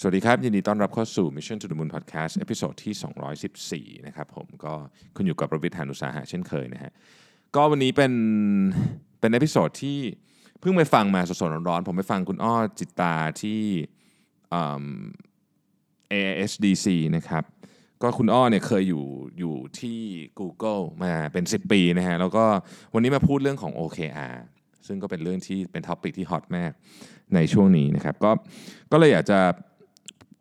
สวัสดีครับ ยินดีต้อนรับเข้าสู่ Mission to the Moon Podcast episode ที่ 214 นะครับผมก็คุณอยู่กับประวิทยานุสาหะเช่นเคยนะฮะก็วันนี้เป็นเป็น episode ที่เพิ่งไปฟังมาสดๆร้อนๆผมไปฟังคุณอ้อ Jitta ที่ ASDC นะครับก็คุณอ้อเนี่ยเคยอยู่อยู่ที่ Google มาเป็น 10 ปีนะฮะแล้วก็วันนี้มาพูดเรื่องของ OKR ซึ่งก็เป็นเรื่องที่เป็น topic ที่ฮอตมากในช่วงนี้นะครับก็ก็เลยอยากจะ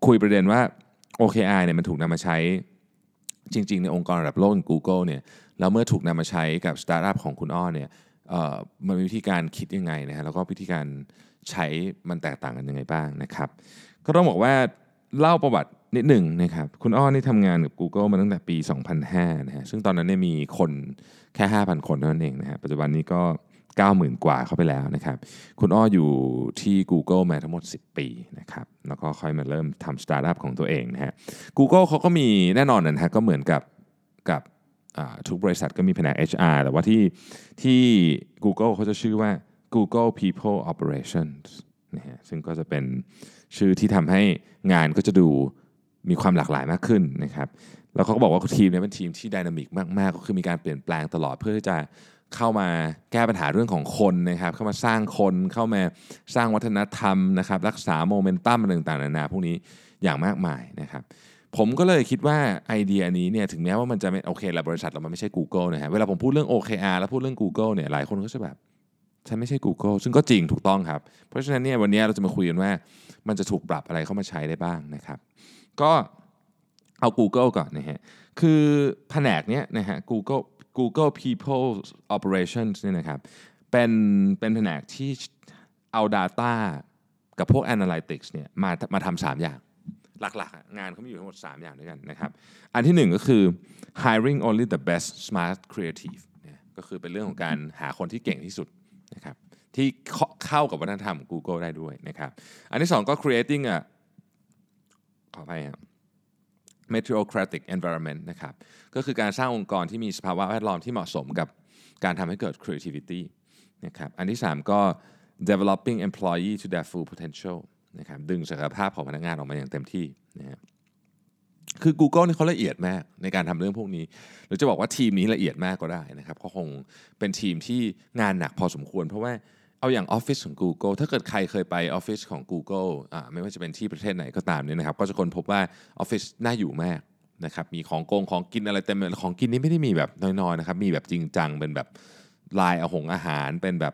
คุยประเด็นว่า OKR เนี่ยมันถูกนำมาใช้จริง ๆ ในองค์กรระดับโลกอย่าง Google เนี่ยแล้วเมื่อถูกนำมาใช้กับสตาร์ทอัพของคุณอ้อเนี่ยมันมีวิธีการคิดยังไงนะฮะแล้วก็วิธีการใช้มันแตกต่างกันยังไงบ้างนะครับ ก็ต้องบอกว่าเล่าประวัตินิดหนึ่งนะครับคุณอ้อนี่ทำงานกับ Google มาตั้งแต่ปี 2005นะฮะซึ่งตอนนั้นเนี่ยมีคนแค่ 5,000 คนเท่านั้นเองนะฮะปัจจุบันนี้ก็ 90,000 กว่าเข้าไปแล้วนะครับ คุณอ้ออยู่ที่ Google มาทั้งหมด 10 ปีนะครับ แล้วก็ค่อยมาเริ่มทำสตาร์ทอัพของตัวเองนะฮะ Google เขาก็มีแน่นอนนะฮะก็เหมือนกับกับทุกบริษัทก็มีแผนก HR แต่ว่าที่ที่ Google เขาจะชื่อว่า Google People Operations นะฮะซึ่งก็จะเป็นชื่อที่ทำให้งานก็จะดูมีความหลากหลายมากขึ้นนะครับ แล้วเขาก็บอกว่าทีมเนี้เป็นทีมที่ดินามิกมาก ๆ ก็คือมีการเปลี่ยนแปลงตลอดเพื่อที่จะ เข้ามาแก้ปัญหาเรื่องของคนนะครับ เข้ามาสร้างคนเข้ามาสร้างวัฒนธรรมนะครับ รักษาโมเมนตัมอะไรต่างๆนานาพวกนี้อย่างมากมายนะครับ ผมก็เลยคิดว่าไอเดียนี้เนี่ยถึงแม้ว่ามันจะไม่โอเคละบริษัทเรามันไม่ใช่ Google นะฮะเวลาผมพูดเรื่อง OKR แล้วพูดเรื่อง Google เนี่ยหลายคนก็จะแบบฉันไม่ใช่ Google ซึ่งก็จริงถูกต้องครับ เพราะฉะนั้นเนี่ยวันนี้เราจะมาคุยกันว่า มันจะถูกปรับอะไรเข้ามาใช้ได้บ้างนะครับ ก็เอา Google ก่อนนะฮะคือแผนกเนี้ยนะฮะ Google Google People Operations เนี่ยนะครับเป็นเป็นแผนกที่เอา Data กับพวก Analytics เนี่ยมามาทำสามอย่างหลักๆ งานเขามีอยู่ทั้งหมด 3 อย่างด้วยกันนะครับ อันที่หนึ่งก็คือ hiring only the best smart creative เนี่ยก็คือเป็นเรื่องของการหาคนที่เก่งที่สุดนะครับที่เข้าเขากับวัฒนธรรมของ Google ได้ด้วยนะครับ อันที่สองก็ creating a ขออภัยครับ meritocratic environment นะครับก็คือการสร้างองค์กรที่มีสภาวะแวดล้อมที่เหมาะสมกับการทำให้เกิด creativity นะครับอันที่ 3 ก็ developing employee to their full potential นะครับดึงศักยภาพของพนักงานออกมาอย่างเต็มที่นะฮะคือ Google นี่เขาละเอียดมากในการทำเรื่องพวกนี้ หรือจะบอกว่าทีมนี้ละเอียดมากก็ได้นะครับเขาคงเป็นทีมที่งานหนักพอสมควร เพราะว่า เอาอย่างออฟฟิศของ Google ถ้าเกิดใครเคยไปออฟฟิศของ Google อ่าไม่ว่าจะเป็นที่ประเทศไหนก็ตามเนี่ยนะครับ ก็จะคนพบว่าออฟฟิศน่าอยู่มากนะครับ มีของโกงของกินอะไรเต็มของกินนี่ไม่ได้มีแบบน้อยๆนะครับ มีแบบจริงจังเป็นแบบลายอาหงอาหารเป็นแบบ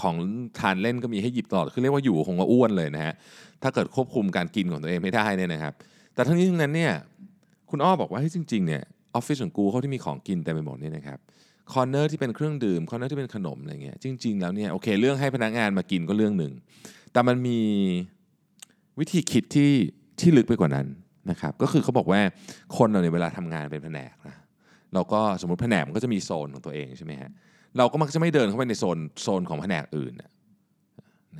ของทานเล่นก็มีให้หยิบตลอดคือเรียกว่าอยู่คงว่าอ้วนเลยนะฮะถ้าเกิดควบคุมการกินของตัวเองไม่ได้เนี่ยนะครับ แต่ทั้งนี้ทั้งนั้นเนี่ยคุณอ้อบอกว่าให้ยจริงๆเนี่ยออฟฟิศของกูเขาที่มีของกินเต็มไปหมดเนี่ยนะครับ corner ที่เป็นเครื่องดื่ม corner ที่เป็นขนมอะไรเงี้ยจริง ๆ แล้วเนี่ยโอเคเรื่องให้พนักงานมากินก็เรื่องหนึ่ง แต่มันมีวิธีคิดที่ที่ลึกไปกว่านั้นนะครับก็คือเขาบอกว่าคนเราเนี่ยเวลาทำงานเป็นแผนกนะเราก็สมมติแผนกมันก็จะมีโซนของตัวเองใช่ไหมฮะเราก็มักจะไม่เดินเข้าไปในโซนโซนของแผนกอื่นนะ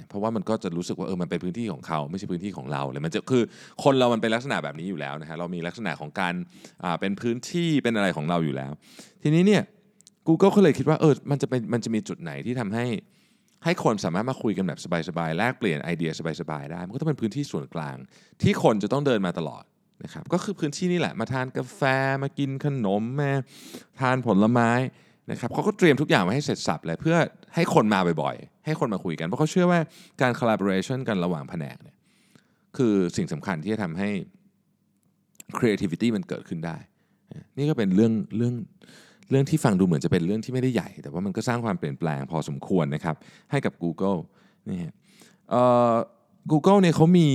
เพราะว่ามันก็จะรู้สึกว่าเออมันเป็นพื้นที่ของเขาไม่ใช่พื้นที่ของเราเลยมันจะคือคนเรามันเป็นลักษณะแบบนี้อยู่แล้วนะฮะเรามีลักษณะของการอ่าเป็นพื้นที่เป็นอะไรของเราอยู่แล้ว ทีนี้เนี่ย Google ก็เลยคิดว่าเออมันจะเป็นมันจะมีจุดไหนที่ทำให้ให้คนสามารถมาคุยกันแบบสบายๆแลกเปลี่ยนไอเดียสบายๆได้ มันก็ต้องเป็นพื้นที่ส่วนกลาง ที่คนจะต้องเดินมาตลอดนะครับก็คือพื้นที่นี่แหละมาทานกาแฟมากินขนมมาทานผลไม้นะครับเขาก็เตรียมทุกอย่างไว้ให้เสร็จสับเลยเพื่อให้คนมาบ่อยๆ ให้คนมาคุยกัน เพราะเขาเชื่อว่าการ collaboration กันระหว่างแผนกเนี่ยคือสิ่งสำคัญที่จะทำให้ creativity มันเกิดขึ้นได้ นี่ก็เป็นเรื่องเรื่อง เรื่องที่ฟังดูเหมือนจะเป็นเรื่องที่ไม่ได้ใหญ่ แต่ว่ามันก็สร้างความเปลี่ยนแปลงพอสมควรนะครับ ให้กับ Google นี่ฮะเอ่อ Google เนี่ยเขามี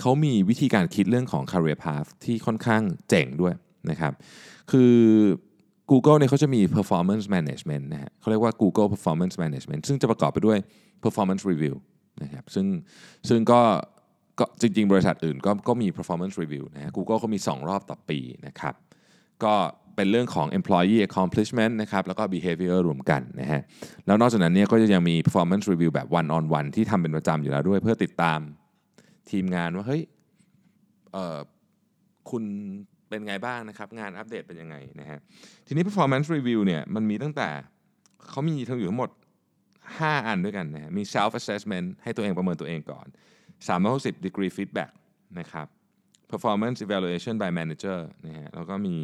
เขามีวิธีการคิดเรื่องของ career path ที่ค่อนข้างเจ๋งด้วยนะครับ คือ Google เนี่ยเขาจะมี performance management นะฮะเขาเรียกว่า Google performance management ซึ่งจะประกอบไปด้วย performance review นะครับซึ่งซึ่งก็ก็จริง ๆ บริษัทอื่นก็ก็มี performance review นะฮะ Google เขามี 2 รอบต่อปีนะครับ ก็ เป็นเรื่องของ employee accomplishment นะครับแล้วก็ behavior รวมกันนะฮะแล้วนอกจากนั้นเนี่ยก็จะยังมี performance review แบบ one on one ที่ทำเป็นประจำอยู่แล้วด้วย เพื่อติดตามทีมงานว่าเฮ้ยเออคุณเป็นไงบ้างนะครับ งานอัปเดตเป็นยังไงนะฮะทีนี้ performance review เนี่ยมันมีตั้งแต่เขามีทั้งอยู่ทั้งหมด 5 อันด้วยกันนะฮะมี self assessment ให้ตัวเองประเมินตัวเองก่อน 360 degree feedback นะครับ performance evaluation by manager นะฮะแล้วก็มี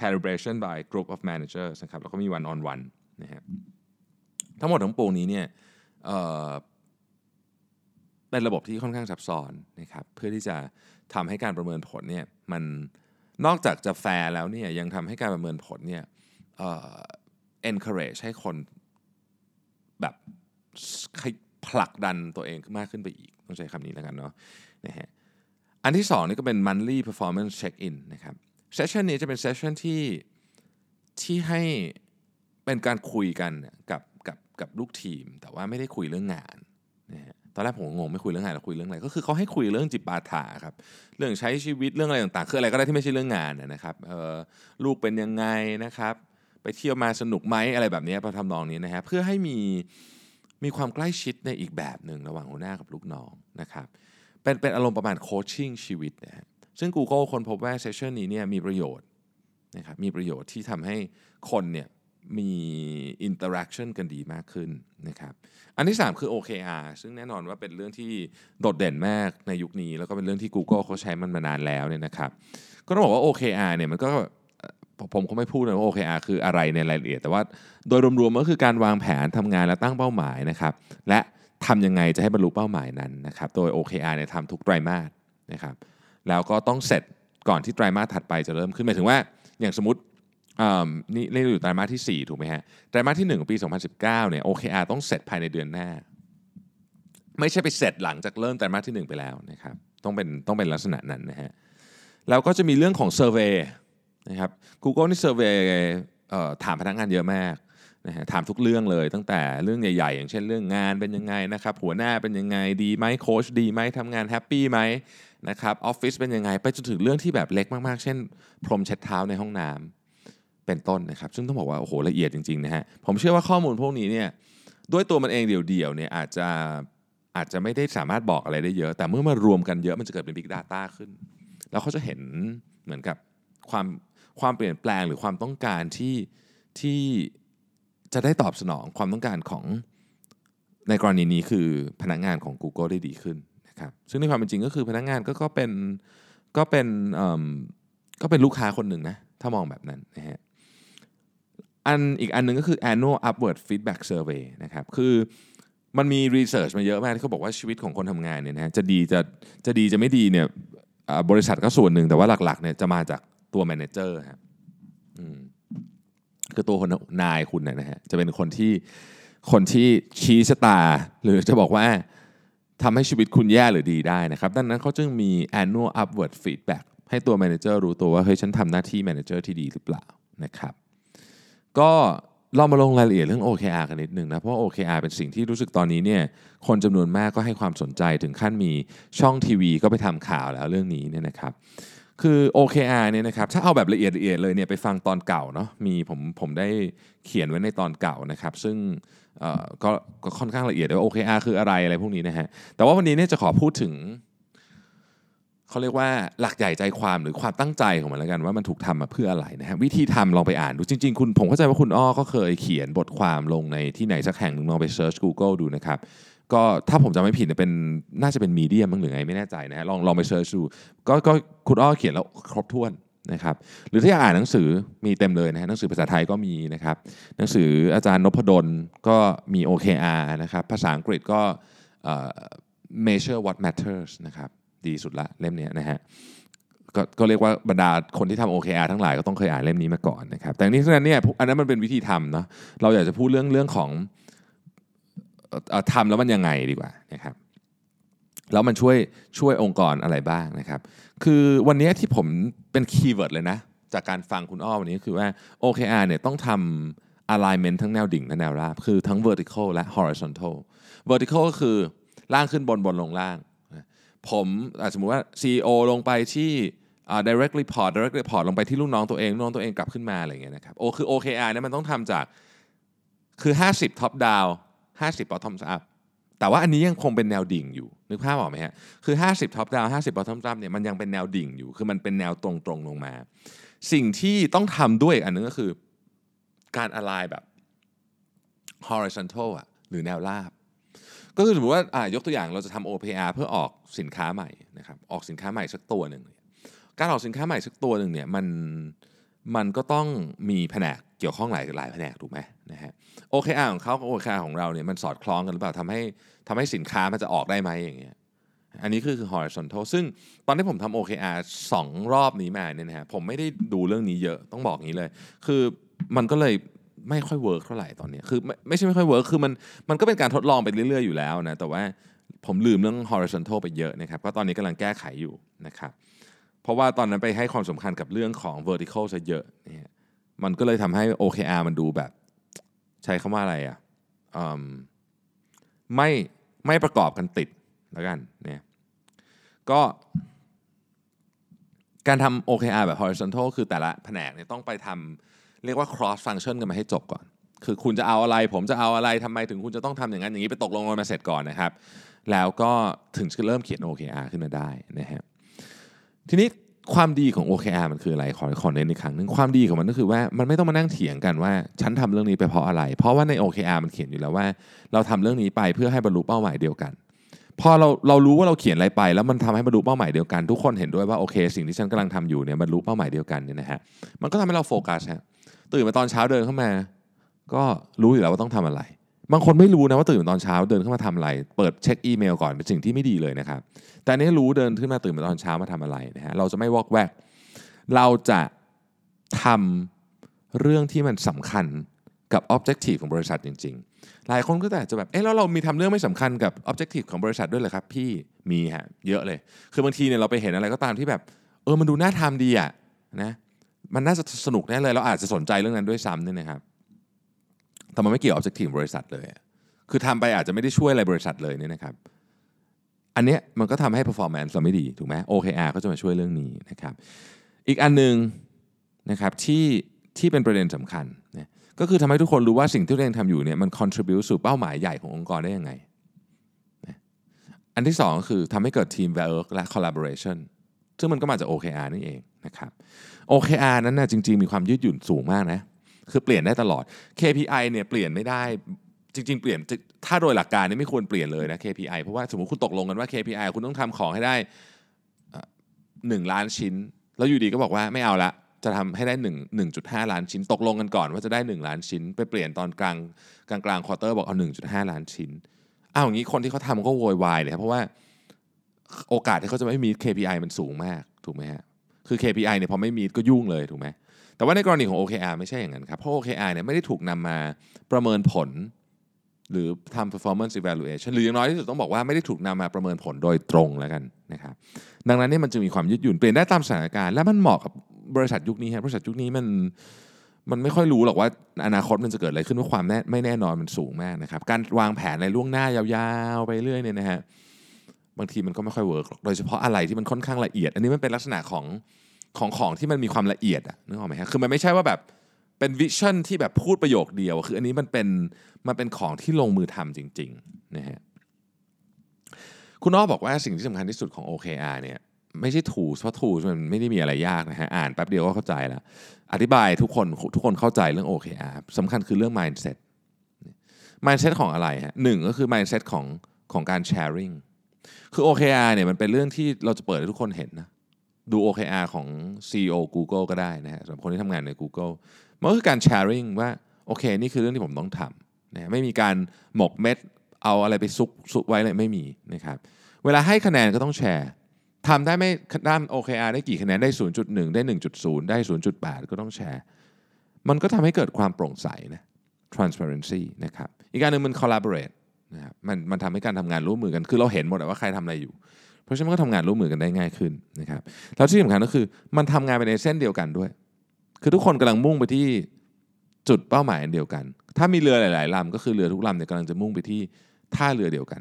calibration by group of managers นะครับแล้วก็มี one on one นะฮะทั้งหมดทั้งปวงนี้เนี่ยเเป็นระบบที่ค่อนข้างซับซ้อนนะครับเพื่อที่จะทำให้การประเมินผลเนี่ยมันนอกจากจะแฟร์แล้วเนี่ยยังทำให้การประเมินผลเนี่ยเอ่อ encourage ให้คนแบบผลักดันตัวเองมากขึ้นไปอีก ต้องใช้คำนี้แล้วกันเนาะนะฮะอันที่สองนี่ก็เป็น monthly performance check in นะครับ เซสชันนี้จะเป็นเซสชันที่ที่ให้เป็นการคุยกันกับกับกับลูกทีม แต่ว่าไม่ได้คุยเรื่องงานนะฮะตอนแรกผมงงไม่คุยเรื่องงานเราคุยเรื่องอะไรก็คือเขาให้คุยเรื่องจิปาถาครับเรื่องใช้ชีวิตเรื่องอะไรต่างๆคืออะไรก็ได้ที่ไม่ใช่เรื่องงานนะครับลูกเป็นยังไงนะครับ ไปเที่ยวมาสนุกไหมอะไรแบบนี้ประทำนองนี้นะฮะเพื่อให้มีมีความใกล้ชิดในอีกแบบหนึ่งระหว่างหัวหน้ากับลูกน้องนะครับเป็นเป็นอารมณ์ประมาณ coaching ชีวิตนะฮะ ซึ่ง Google ค้นพบว่า session นี้เนี่ยมีประโยชน์นะครับมีประโยชน์ที่ทำให้คนเนี่ยมี interaction กันดีมากขึ้นนะครับอันที่ 3 คือ OKR ซึ่งแน่นอนว่าเป็นเรื่องที่โดดเด่นมากในยุคนี้ แล้วก็เป็นเรื่องที่ Google เขาใช้มันมานานแล้วเนี่ยนะครับก็ต้องบอกว่า OKR เนี่ยมันก็ผมคงไม่พูดนะว่า OKR คืออะไรในรายละเอียด แต่ว่าโดยรวมๆก็คือการวางแผนทำงานและตั้งเป้าหมายนะครับและทำยังไงจะให้บรรลุเป้าหมายนั้นนะครับโดย OKR เนี่ยทำทุกไตรมาสนะครับ แล้วก็ต้องเสร็จก่อนที่ไตรมาสถัดไปจะเริ่มขึ้นหมายถึงว่า อย่างสมมตินี่เรียกอยู่ไตรมาสที่ 4 ถูกไหมฮะไตรมาสที่1ของปี 2019เนี่ย OKR ต้องเสร็จภายในเดือนหน้า ไม่ใช่ไปเสร็จหลังจากเริ่มไตรมาสที่ 1 ไปแล้วนะครับต้องเป็นต้องเป็นลักษณะนั้นนะฮะแล้วก็จะมีเรื่องของ survey นะครับ Google นี่ survey ถามพนักงานเยอะมาก นะฮะถามทุกเรื่องเลยตั้งแต่เรื่องใหญ่ๆ อย่างเช่นเรื่องงานเป็นยังไงนะครับหัวหน้าเป็นยังไงดีไหมโค้ชดีไหมทำงานแฮปปี้ไหมนะครับออฟฟิศเป็นยังไง ไปจนถึงเรื่องที่แบบเล็กมากๆ เช่น พรมเช็ดเท้าในห้องน้ำเป็นต้นนะครับ ซึ่งต้องบอกว่าโอ้โหละเอียดจริงๆนะฮะผมเชื่อว่าข้อมูลพวกนี้เนี่ยด้วยตัวมันเองเดี่ยวๆเนี่ยอาจจะอาจจะไม่ได้สามารถบอกอะไรได้เยอะ แต่เมื่อมารวมกันเยอะมันจะเกิดเป็น Big Data ขึ้น แล้วเขาจะเห็นเหมือนกับความความเปลี่ยนแปลงหรือความต้องการที่ที่ จะได้ตอบสนองความต้องการของในกรณีนี้คือพนักงานของ Google ได้ดีขึ้นนะครับซึ่งในความเป็นจริงก็คือพนักงานก็ก็เป็นก็เป็นก็เป็นลูกค้าคนหนึ่งนะถ้ามองแบบนั้นนะฮะอันอีกอันหนึ่งก็คือ annual upward feedback survey นะครับคือมันมี research มาเยอะมากที่เขาบอกว่าชีวิตของคนทำงานเนี่ยนะจะดีจะจะดีจะไม่ดีเนี่ยบริษัทก็ส่วนหนึ่งแต่ว่าหลักๆเนี่ยจะมาจากตัว manager ครับ คือตัวคนนายคุณนะฮะจะเป็นคนที่คนที่ชี้ชะตา หรือจะบอกว่าทำให้ชีวิตคุณแย่หรือดีได้นะครับ ดังนั้นเขาจึงมี annual upward feedback ให้ตัว manager รู้ตัวว่าเฮ้ยฉันทำหน้าที่ manager ที่ดีหรือเปล่านะครับก็เรามาลงรายละเอียดเรื่อง OKR กันนิดนึงนะ เพราะ OKR เป็นสิ่งที่รู้สึกตอนนี้เนี่ยคนจำนวนมากก็ให้ความสนใจถึงขั้นมีช่องทีวีก็ไปทำข่าวแล้วเรื่องนี้เนี่ยนะครับ คือ OKR เนี่ยนะครับถ้าเอาแบบละเอียดละเอียดเลยเนี่ยไปฟังตอนเก่าเนาะมีผมผมได้เขียนไว้ในตอนเก่านะครับ ซึ่งก็ก็ค่อนข้างละเอียดว่า OKR คืออะไรอะไรพวกนี้นะฮะแต่ว่าวันนี้เนี่ยจะขอพูดถึงเขาเรียกว่าหลักใหญ่ใจความหรือความตั้งใจของมันแล้วกันว่ามันถูกทำมาเพื่ออะไรนะฮะวิธีทำลองไปอ่านดูจริง ๆ คุณผมเข้าใจว่าคุณอ้อก็เคยเขียนบทความลงในที่ไหนสักแห่งหนึ่งลองไปเซิร์ช Google ดูนะครับ ก็ถ้าผมจำไม่ผิดเป็นน่าจะเป็นมีเดียมั้งหรือไงไม่แน่ใจนะฮะลองลองไปเซิร์ชดูก็ก็คุณอ้อเขียนแล้วครบถ้วนนะครับหรือถ้าอยากอ่านหนังสือมีเต็มเลยนะฮะหนังสือภาษาไทยก็มีนะครับหนังสืออาจารย์นพดลก็มี OKR นะครับภาษาอังกฤษก็ measure what matters นะครับดีสุดละเล่มนี้นะฮะกก็เรียกว่าบรรดาคนที่ทำ OKR ทั้งหลายก็ต้องเคยอ่านเล่มนี้มาก่อนนะครับแต่นี้ฉะนั้นเนี่ยอันนั้นมันเป็นวิธีทำเนาะเราอยากจะพูดเรื่องเรื่องของ ทำแล้วมันยังไงดีกว่านะครับแล้วมันช่วยช่วยองค์กรอะไรบ้างนะครับ คือวันนี้ที่ผมเป็น keyword เลยนะ จากการฟังคุณอ้อวันนี้คือว่า OKR เนี่ยต้องทำ alignment ทั้งแนวดิ่งและแนวราบ คือทั้ง vertical และ horizontal vertical ก็คือล่างขึ้นบนบนลงล่าง ผมสมมุติว่า CEO ลงไปที่ direct report direct report ลงไปที่ลูกน้องตัวเองลูกน้องตัวเองกลับขึ้นมาอะไรเงี้ยนะครับโอคือ OKR เนี่ยมันต้องทำจากคือ 50 top down 50 bottom up แต่ว่าอันนี้ยังคงเป็นแนวดิ่งอยู่ นึกภาพออกไหมฮะ คือ 50 top down 50 bottom up เนี่ยมันยังเป็นแนวดิ่งอยู่ คือมันเป็นแนวตรงๆลงมา สิ่งที่ต้องทำด้วยอันนึงก็คือการ align แบบ horizontal อะหรือแนวราบ ก็คือสมมติว่าอ่ายกตัวอย่างเราจะทำ OPR เพื่อออกสินค้าใหม่นะครับ ออกสินค้าใหม่สักตัวหนึ่ง การออกสินค้าใหม่สักตัวหนึ่งเนี่ยมันมันก็ต้องมีแผนก เกี่ยวข้องหลายหลายแผนกถูกไหมนะฮะ OKR ของเขากับ OKR ของเราเนี่ยมันสอดคล้องกันหรือเปล่าทำให้ทำให้สินค้ามันจะออกได้ไหมอย่างเงี้ยอันนี้คือคือ horizontal ซึ่งตอนที่ผมทำ OKR สองรอบนี้มาเนี่ยนะฮะผมไม่ได้ดูเรื่องนี้เยอะต้องบอกงี้เลย คือมันก็เลยไม่ค่อย work เท่าไหร่ตอนนี้คือไม่ไม่ใช่ไม่ค่อย work คือมันมันก็เป็นการทดลองไปเรื่อยๆอยู่แล้วนะแต่ว่าผมลืมเรื่อง horizontal ไปเยอะนะครับเพราะตอนนี้กำลังแก้ไขอยู่นะครับเพราะว่าตอนนั้นไปให้ความสำคัญกับเรื่องของ vertical ซะเยอะเนี่ย มันก็เลยทำให้ OKR มันดูแบบ ใช้คำว่าอะไรอะไม่ไม่ประกอบกันติดแล้วกันเนี่ยก็การทำ OKR แบบ horizontal คือแต่ละแผนกเนี่ยต้องไปทำเรียกว่า cross function กันมาให้จบก่อน คือคุณจะเอาอะไร ผมจะเอาอะไรทำไมถึงคุณจะต้องทำอย่างนั้น อย่างนี้ไปตกลงกันมาเสร็จก่อนนะครับ แล้วก็ถึงจะเริ่มเขียน OKR ขึ้นมาได้นะฮะทีนี้ ความดีของ OKR มันคืออะไรขอขอเน้นอีกครั้งนึงความดีของมันก็คือว่ามันไม่ต้องมานั่งเถียงกันว่า ฉันทำเรื่องนี้ไปเพราะอะไร เพราะว่าใน OKR มันเขียนอยู่แล้วว่า เราทำเรื่องนี้ไปเพื่อให้บรรลุเป้าหมายเดียวกัน พอเราเรารู้ว่าเราเขียนอะไรไป แล้วมันทำให้บรรลุเป้าหมายเดียวกัน ทุกคนเห็นด้วยว่าโอเค สิ่งที่ฉันกำลังทำอยู่เนี่ยบรรลุเป้าหมายเดียวกันเนี่ยนะฮะมันก็ทำให้เราโฟกัสฮะตื่นมาตอนเช้าเดินเข้ามา ก็รู้อยู่แล้วว่าต้องทำอะไร บางคนไม่รู้นะว่าตื่นตอนเช้าเดินเข้ามาทำอะไร เปิดเช็คอีเมลก่อนเป็นสิ่งที่ไม่ดีเลยนะครับ แต่นี้รู้เดินขึ้นมาตื่นมาตอนเช้ามาทำอะไรนะฮะเราจะไม่วอกแวก เราจะทำเรื่องที่มันสำคัญกับ Objective ของบริษัทจริง ๆ หลายคนก็แต่จะแบบ เอ๊ะแล้วเรามีทำเรื่องไม่สำคัญกับ Objective ของบริษัทด้วยเหรอครับ พี่มีฮะเยอะเลย คือบางทีเนี่ยเราไปเห็นอะไรก็ตามที่แบบ เออมันดูน่าทำดีอะนะมันน่าจะสนุกแน่เลยเราอาจจะสนใจเรื่องนั้นด้วยซ้ำเนี่ยนะครับ แต่มันไม่เกี่ยว Objective บริษัทเลยคือทำไปอาจจะไม่ได้ช่วยอะไรบริษัทเลยเนี่ยนะครับ อันเนี้ยมันก็ทำให้ performance เราไม่ดีถูกไหม OKR ก็จะมาช่วยเรื่องนี้นะครับ อีกอันหนึ่งนะครับที่ที่เป็นประเด็นสำคัญนะก็คือทำให้ทุกคนรู้ว่าสิ่งที่ตัวเองทำอยู่เนี่ยมัน contribute สู่เป้าหมายใหญ่ขององค์กรได้ยังไงอันที่สองก็คือทำให้เกิด team work และ collaboration ซึ่งมันก็มาจาก OKR นี่เองนะครับ OKR นั้นนะจริง ๆ มีความยืดหยุ่นสูงมากนะ คือเปลี่ยนได้ตลอด KPI เนี่ยเปลี่ยนไม่ได้จริง ๆ เปลี่ยนถ้าโดยหลักการนี่ไม่ควรเปลี่ยนเลยนะ KPI เพราะว่าสมมติคุณตกลงกันว่า KPI คุณต้องทำของให้ได้หนึ่งล้านชิ้น แล้วอยู่ดีก็บอกว่าไม่เอาละจะทำให้ได้1 1.5 ล้านชิ้น ตกลงกันก่อนว่าจะได้ 1 ล้านชิ้น ไปเปลี่ยนตอนกลางกลางกลางควอเตอร์บอกเอา 1.5 ล้านชิ้นอ้าวอย่างนี้คนที่เขาทำก็โวยวายเลยครับเพราะว่าโอกาสที่เขาจะไม่มี KPI มันสูงมากถูกไหมฮะคือ KPI เนี่ยพอไม่มีก็ยุ่งเลยถูกไหม แต่ว่าในกรณีของ OKR ไม่ใช่อย่างนั้นครับ เพราะ OKR เนี่ยไม่ได้ถูกนำมาประเมินผล หรือทำ performance evaluation หรืออย่างน้อยที่สุดต้องบอกว่าไม่ได้ถูกนำมาประเมินผลโดยตรงแล้วกันนะครับดังนั้นนี่มันจะมีความยืดหยุ่นเปลี่ยนได้ตามสถานการณ์และมันเหมาะกับบริษัทยุคนี้ฮะบริษัทยุคนี้มันมันไม่ค่อยรู้หรอกว่าอนาคตมันจะเกิดอะไรขึ้นว่าความแน่ไม่แน่นอนมันสูงมากนะครับ การวางแผนในล่วงหน้ายาวๆ ไปเรื่อยเนี่ยนะฮะบางทีมันก็ไม่ค่อย work โดยเฉพาะอะไรที่มันค่อนข้างละเอียด อันนี้มันเป็นลักษณะของ ของของที่มันมีความละเอียดอะนึกออกไหมฮะคือมันไม่ใช่ว่าแบบเป็น vision ที่แบบพูดประโยคเดียว คืออันนี้มันเป็นมันเป็นของที่ลงมือทำจริงๆนะฮะคุณอ้อบอกว่าสิ่งที่สำคัญที่สุดของ OKR เนี่ยไม่ใช่ถูเพราะถูมันไม่ได้มีอะไรยากนะฮะอ่านแป๊บเดียวก็เข้าใจแล้ว อธิบายทุกคนทุกคนเข้าใจเรื่อง OKR สำคัญคือเรื่อง mindset mindset ของอะไรฮะหนึ่งก็คือ mindset ของของการ sharing คือ OKR เนี่ยมันเป็นเรื่องที่เราจะเปิดให้ทุกคนเห็นนะ ดู OKR ของ CEO Google ก็ได้นะฮะสำหรับคนที่ทำงานใน Google มันก็คือการ sharing ว่า โอเค นี่คือเรื่องที่ผมต้องทำนะไม่มีการหมกเม็ดเอาอะไรไปซุกซุกไว้เลยไม่มีนะครับเวลาให้คะแนนก็ต้องแชร์ทำได้ไม่ด้าน OKR ได้กี่คะแนนได้ 0.1 ได้ 1.0 ได้ 0.8 ก็ต้องแชร์ มันก็ทำให้เกิดความโปร่งใสนะ transparency นะครับอีกการหนึ่งมัน collaborate นะครับมันมันทำให้การทำงานร่วมมือกัน คือเราเห็นหมดว่าใครทำอะไรอยู่ เพราะฉะนั้นก็ทำงานร่วมมือกันได้ง่ายขึ้นนะครับแล้วที่สำคัญก็คือมันทำงานไปในเส้นเดียวกันด้วย คือทุกคนกำลังมุ่งไปที่จุดเป้าหมายเดียวกัน ถ้ามีเรือหลาย ๆลำก็คือเรือทุกลำเนี่ยกำลังจะมุ่งไปที่ท่าเรือเดียวกัน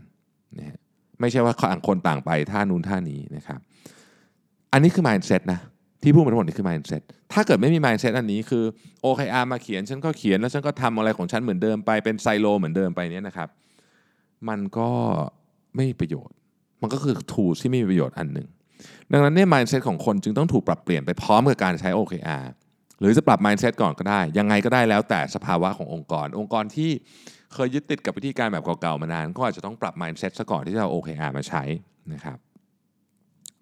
นะฮะไม่ใช่ว่าต่างคนต่างไปท่านู้นท่านี้นะครับ อันนี้คือ mindset นะที่พูดมาทั้งหมดนี่คือ mindset ถ้าเกิดไม่มี mindset อันนี้คือ OKR มาเขียนฉันก็เขียนแล้วฉันก็ทำอะไรของฉันเหมือนเดิมไปเป็นไซโลเหมือนเดิมไปเนี้ยนะครับ มันก็ไม่มีประโยชน์ มันก็คือทูที่ไม่มีประโยชน์อันหนึ่ง ดังนั้นเนี่ย mindset ของคนจึงต้องถูกปรับเปลี่ยนไปพร้อมกับการใช้ OKR หรือจะปรับ mindset ก่อนก็ได้ ยังไงก็ได้แล้วแต่สภาวะขององค์กร องค์กรที่เคยยึดติดกับวิธีการแบบเก่าๆมานาน ก็อาจจะต้องปรับ mindset ซะก่อนที่จะเอา OKR มาใช้นะครับ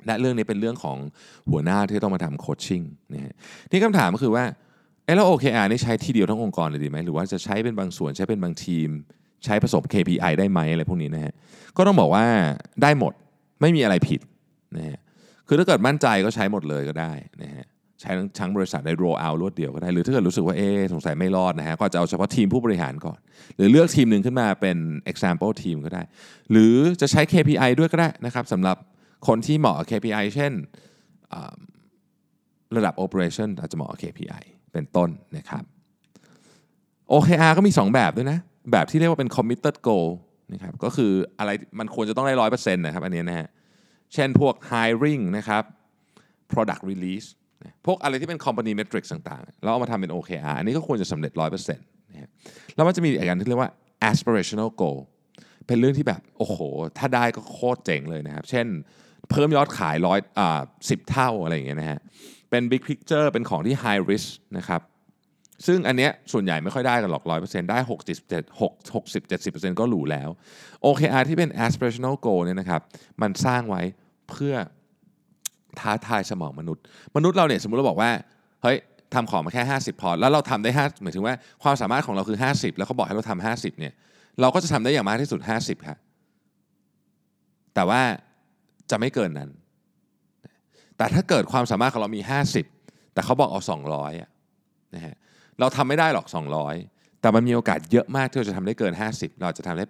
และเรื่องนี้เป็นเรื่องของหัวหน้าที่ต้องมาทำโคชชิ่งนะฮะนี่คำถามก็คือว่าเออแล้ว OKR นี่ใช้ทีเดียวทั้งองค์กรเลยดีไหมหรือว่าจะใช้เป็นบางส่วนใช้เป็นบางทีม ใช้ผสม KPI ได้ไหมอะไรพวกนี้นะฮะก็ต้องบอกว่าได้หมดไม่มีอะไรผิดนะฮะคือถ้าเกิดมั่นใจก็ใช้หมดเลยก็ได้นะฮะใช้ทั้งบริษัทได้ roll out รวดเดียวก็ได้ หรือถ้าเกิดรู้สึกว่าเอ๊สงสัยไม่รอดนะฮะก็จะเอาเฉพาะทีมผู้บริหารก่อน หรือเลือกทีมหนึ่งขึ้นมาเป็น example ทีมก็ได้ หรือจะใช้ KPI ด้วยก็ได้นะครับสำหรับคนที่เหมาะ KPI เช่นระดับ operation อาจจะเหมาะ KPI เป็นต้นนะครับ OKR ก็มี 2 แบบด้วยนะ แบบที่เรียกว่าเป็น committed goal นะครับก็คืออะไรมันควรจะต้องได้ร้อยเปอร์เซ็นต์นะครับอันนี้นะฮะเช่นพวก hiring นะครับ product release พวกอะไรที่เป็น company metrics ต่างๆ แล้วเอามาทำเป็น OKR อันนี้ก็ควรจะสำเร็จ100%นต์นะแล้วมันจะมีอีกอย่างที่เรียกว่า aspirational goal เป็นเรื่องที่แบบโอ้โห ถ้าได้ก็โคตรเจ๋งเลยนะครับ เช่นเพิ่มยอดขายร้อยอ่าสิบเท่าอะไรอย่างเงี้ยนะฮะเป็น big picture เป็นของที่ high risk นะครับ ซึ่งอันเนี้ยส่วนใหญ่ไม่ค่อยได้กันหรอก100%ได้60 60 70%ก็หรูแล้ว OKR ที่เป็น aspirational goal เนี่ยนะครับ มันสร้างไว้เพื่อท้าทายสมองมนุษย์ มนุษย์เราเนี่ยสมมติเราบอกว่า เฮ้ยทำของมาแค่ 50 พอแล้วเราทำได้5หมายถึงว่าความสามารถของเราคือ 50 แล้วเขาบอกให้เราทำ50 เนี่ย เราก็จะทำได้อย่างมากที่สุด 50ครับแต่ว่าจะไม่เกินนั้น แต่ถ้าเกิดความสามารถของเรามี 50 แต่เขาบอกเอา 200อะนะฮะ เราทำไม่ได้หรอก 200 แต่มันมีโอกาสเยอะมากที่เราจะทำได้เกิน 50 เราจะทำได้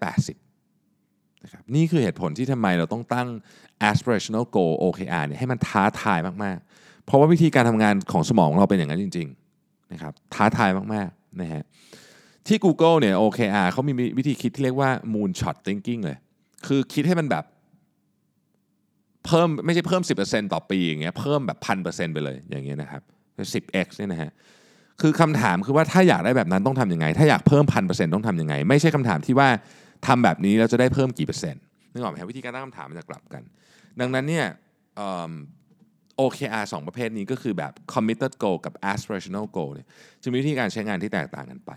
80นะครับนี่คือเหตุผลที่ทำไมเราต้องตั้ง aspirational goal OKR เนี่ยให้มันท้าทายมากๆ เพราะว่าวิธีการทำงานของสมองของเราเป็นอย่างนั้นจริงๆนะครับท้าทายมากๆนะฮะที่ Google เนี่ย OKR เขามีวิธีคิดที่เรียกว่า moonshot thinking เลย คือคิดให้มันแบบเพิ่มไม่ใช่เพิ่ม 10%ต่อปีอย่างเงี้ยเพิ่มแบบพันเปอร์เซ็นต์ไปเลยอย่างเงี้ยนะครับ 10x เนี่ยนะฮะ คือคำถามคือว่าถ้าอยากได้แบบนั้นต้องทำยังไง ถ้าอยากเพิ่มพันเปอร์เซ็นต์ต้องทำยังไง ไม่ใช่คำถามที่ว่าทำแบบนี้แล้วจะได้เพิ่มกี่เปอร์เซ็นต์นึกออกไหมวิธีการตั้งคำถามมันจะกลับกัน ดังนั้นเนี่ย OKR สองประเภทนี้ก็คือแบบ committed goal กับ aspirational goal เนี่ยจะมีวิธีการใช้งานที่แตกต่างกันไป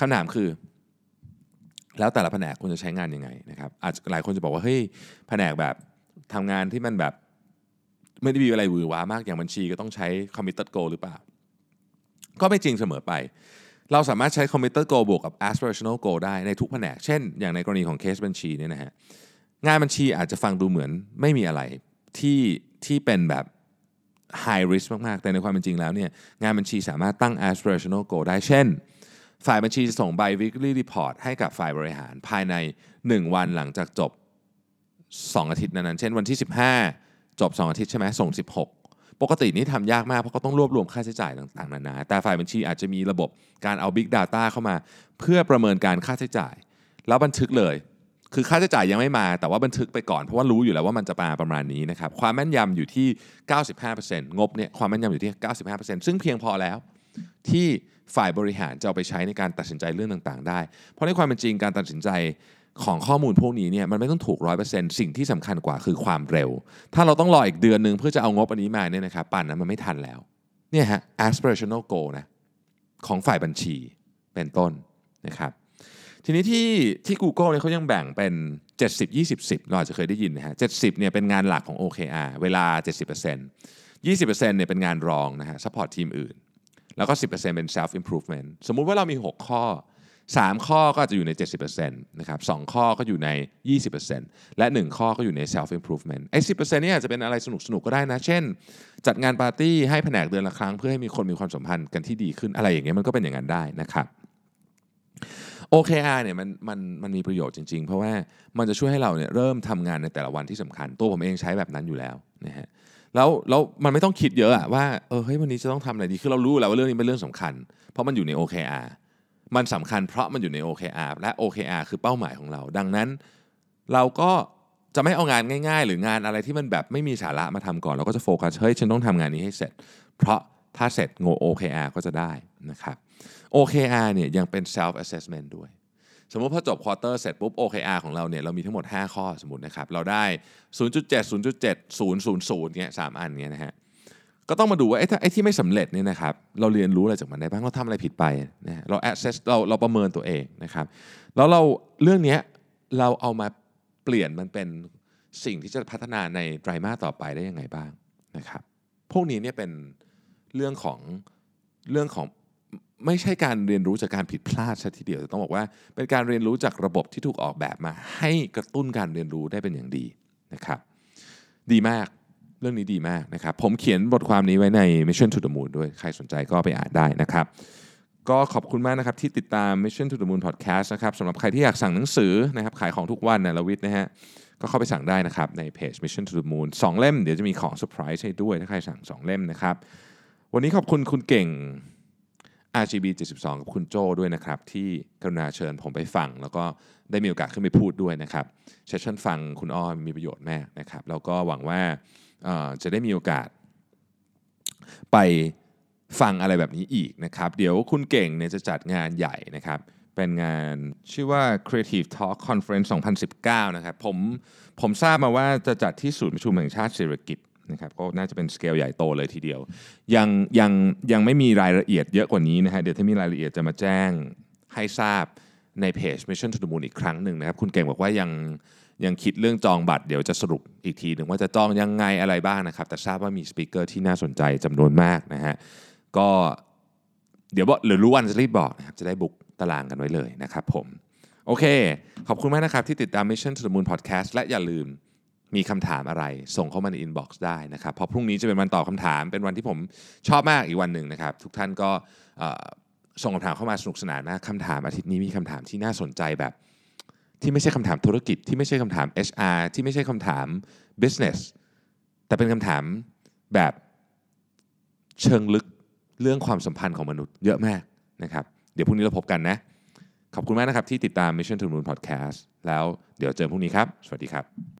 คำถามคือ แล้วแต่ละแผนกคุณจะใช้งานยังไงนะครับอาจจะหลายคนจะบอกว่าเฮ้ยแผนกแบบทำงานที่มันแบบไม่ได้มีอะไรหวือหวามากอย่างบัญชีก็ต้องใช้ committed goal หรือเปล่า ก็ไม่จริงเสมอไป เราสามารถใช้ committed goal บวกกับ aspirational goal ได้ในทุกแผนก เช่น อย่างในกรณีของเคสบัญชีเนี่ยนะฮะงานบัญชีอาจจะฟังดูเหมือนไม่มีอะไรที่ที่เป็นแบบ high risk มาก ๆ แต่ในความเป็นจริงแล้วเนี่ยงานบัญชีสามารถตั้ง aspirational goal ได้เช่น ฝ่ายบัญชีจะส่งใบ weekly report ให้กับฝ่ายบริหารภายใน 1 วันหลังจากจบ 2 อาทิตย์นั้นเช่นวันที่ 15 จบ 2 อาทิตย์ใช่ไหมส่ง 16 ปกตินี่ทำยากมากเพราะเขาต้องรวบรวมค่าใช้จ่ายต่างๆนานา แต่ฝ่ายบัญชีอาจจะมีระบบการเอา Big Data เข้ามา เพื่อประเมินการค่าใช้จ่าย แล้วบันทึกเลย คือค่าใช้จ่ายยังไม่มา แต่ว่าบันทึกไปก่อนเพราะว่ารู้อยู่แล้วว่ามันจะมาประมาณนี้นะครับความแม่นยำอยู่ที่ 95%งบเนี่ยความแม่นยำอยู่ที่ 95%ซึ่งเพียงพอแล้วที่ฝ่ายบริหารจะเอาไปใช้ในการตัดสินใจเรื่องต่างๆ ได้ เพราะในความเป็นจริงการตัดสินใจ ของข้อมูลพวกนี้เนี่ยมันไม่ต้องถูกร้อยเปอร์เซ็นต์สิ่งที่สำคัญกว่าคือความเร็ว ถ้าเราต้องรออีกเดือนหนึ่งเพื่อจะเอางบอันนี้มาเนี่ยนะครับป่านนั้นมันไม่ทันแล้วเนี่ยฮะ aspirational goal นะของฝ่ายบัญชีเป็นต้นนะครับทีนี้ที่ที่ Google เนี่ยเขายังแบ่งเป็น 70 20 10 เราอาจจะเคยได้ยินนะฮะ70เนี่ยเป็นงานหลักของ OKR เวลา 70% 20%เนี่ยเป็นงานรองนะฮะ support ทีมอื่น แล้วก็ 10%เป็น self improvement สมมุติว่าเรามี 6 ข้อ 3 ข้อก็จะอยู่ใน 70%นะครับ2ข้อก็อยู่ใน 20%และ 1 ข้อก็อยู่ใน self improvement ไอ้10%นี่อาจจะเป็นอะไรสนุกสนุกก็ได้นะ เช่น จัดงานปาร์ตี้ให้แผนกเดือนละครั้งเพื่อให้มีคนมีความสัมพันธ์กันที่ดีขึ้นอะไรอย่างเงี้ยมันก็เป็นอย่างนั้นได้นะครับ OKR เนี่ยมันมันมันมีประโยชน์จริง ๆ เพราะว่ามันจะช่วยให้เราเนี่ยเริ่มทำงานในแต่ละวันที่สำคัญ ตัวผมเองใช้แบบนั้นอยู่แล้วนะฮะแล้วแล้วมันไม่ต้องคิดเยอะอะว่าเออเฮ้ยวันนี้จะต้องทำอะไรดีคือเรารู้แล้วว่าเรื่องนี้เป็นเรื่องสำคัญ เพราะมันอยู่ใน OKR มันสำคัญเพราะมันอยู่ใน OKR และ OKR คือเป้าหมายของเรา ดังนั้นเราก็จะไม่เอางานง่าย ๆ หรืองานอะไรที่มันแบบไม่มีสาระมาทำก่อน เราก็จะโฟกัสเฮ้ยฉันต้องทำงานนี้ให้เสร็จ เพราะถ้าเสร็จโง OKR ก็จะได้นะครับ OKR เนี่ยยังเป็น self assessment ด้วย สมมติพอจบควอเตอร์เสร็จปุ๊บ OKR ของเราเนี่ยเรามีทั้งหมด 5 ข้อสมมตินะครับ เราได้ 0.7 0.7 000เงี้ย3อันเงี้ยนะฮะ ก็ต้องมาดูว่าไอ้ไอ้ที่ไม่สำเร็จเนี่ยนะครับเราเรียนรู้อะไรจากมันได้บ้างเราทำอะไรผิดไปนะเรา assess เราเราประเมินตัวเองนะครับแล้วเราเรื่องนี้เราเอามาเปลี่ยนมันเป็นสิ่งที่จะพัฒนาในไตรมาสต่อไปได้ยังไงบ้างนะครับพวกนี้เนี่ยเป็นเรื่องของเรื่องของไม่ใช่การเรียนรู้จากการผิดพลาดซะทีเดียวแต่ต้องบอกว่าเป็นการเรียนรู้จากระบบที่ถูกออกแบบมา ให้กระตุ้นการเรียนรู้ได้เป็นอย่างดีนะครับ ดีมาก เรื่องนี้ดีมากนะครับ ผมเขียนบทความนี้ไว้ใน Mission to the Moon ด้วย ใครสนใจก็ไปอ่านได้นะครับ ก็ขอบคุณมากนะครับที่ติดตาม Mission to the Moon Podcast นะครับสำหรับใครที่อยากสั่งหนังสือนะครับขายของทุกวันนะลวิทย์นะฮะก็เข้าไปสั่งได้นะครับในเพจ Mission to the Moon 2 เล่มเดี๋ยวจะมีของเซอร์ไพรส์ให้ด้วยถ้าใครสั่ง 2 เล่มนะครับ วันนี้ขอบคุณคุณเก่ง RGB 72 กับคุณโจ้ด้วยนะครับ ที่กรุณาเชิญผมไปฟัง แล้วก็ได้มีโอกาสขึ้นไปพูดด้วยนะครับเซสชั่นฟังคุณอ้อมีประโยชน์มากนะครับแล้วก็หวังว่า จะได้มีโอกาสไปฟังอะไรแบบนี้อีกนะครับ เดี๋ยวคุณเก่งเนี่ยจะจัดงานใหญ่นะครับ เป็นงานชื่อว่า Creative Talk Conference 2019 นะครับ ผมผมทราบมาว่าจะจัดที่ศูนย์ประชุมแห่งชาติเศรษฐกิจนะครับก็น่าจะเป็นสเกลใหญ่โตเลยทีเดียว ยังยังยังไม่มีรายละเอียดเยอะกว่านี้นะฮะเดี๋ยวถ้ามีรายละเอียดจะมาแจ้งให้ทราบในเพจ Mission to the Moon อีกครั้งหนึ่งนะครับ คุณเก่งบอกว่ายัง ยังคิดเรื่องจองบัตรเดี๋ยวจะสรุปอีกทีหนึ่งว่าจะจองยังไงอะไรบ้างนะครับ แต่ทราบว่ามีสปีกเกอร์ที่น่าสนใจจำนวนมากนะฮะก็เดี๋ยวบอกหรือรู้วันจะรีบบอกนะครับจะได้บุกตารางกันไว้เลยนะครับผม โอเค ขอบคุณมากนะครับที่ติดตาม Mission to the Moon Podcast และอย่าลืมมีคำถามอะไร ส่งเข้ามาใน inbox ได้นะครับเพราะพรุ่งนี้จะเป็นวันตอบคำถามเป็นวันที่ผมชอบมากอีกวันหนึ่งนะครับ ทุกท่านก็ส่งคำถามเข้ามาสนุกสนานมากคำถามอาทิตย์นี้มีคำถามที่น่าสนใจแบบ ที่ไม่ใช่คำถามธุรกิจ ที่ไม่ใช่คำถาม HR ที่ไม่ใช่คำถาม business แต่เป็นคำถามแบบเชิงลึกเรื่องความสัมพันธ์ของมนุษย์เยอะมากนะครับ เดี๋ยวพรุ่งนี้เราพบกันนะ ขอบคุณมากนะครับที่ติดตาม Mission to Moon Podcast แล้วเดี๋ยวเจอพรุ่งนี้ครับ สวัสดีครับ